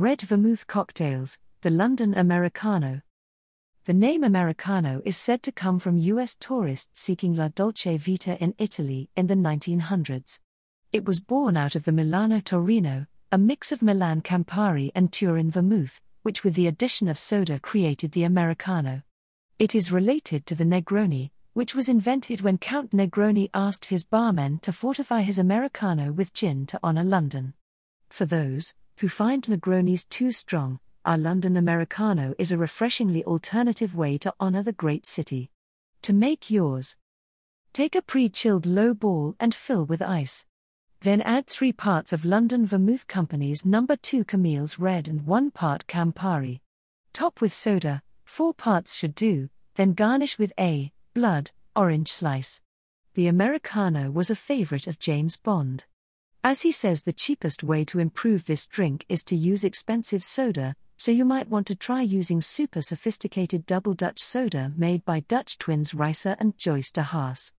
Red Vermouth Cocktails, the London Americano. The name Americano is said to come from US tourists seeking La Dolce Vita in Italy in the 1900s. It was born out of the Milano Torino, a mix of Milan Campari and Turin Vermouth, which with the addition of soda created the Americano. It is related to the Negroni, which was invented when Count Negroni asked his barmen to fortify his Americano with gin to honor London. For those who find Negronis too strong, our London Americano is a refreshingly alternative way to honor the great city. To make yours, take a pre chilled low ball and fill with ice. Then add 3 parts of London Vermouth Company's number 2 Camille's Red and 1 part Campari. Top with soda, 4 parts should do, then garnish with a blood orange slice. The Americano was a favorite of James Bond. As he says, the cheapest way to improve this drink is to use expensive soda, so you might want to try using super sophisticated double Dutch soda made by Dutch twins Raissa and Joyce de Haas.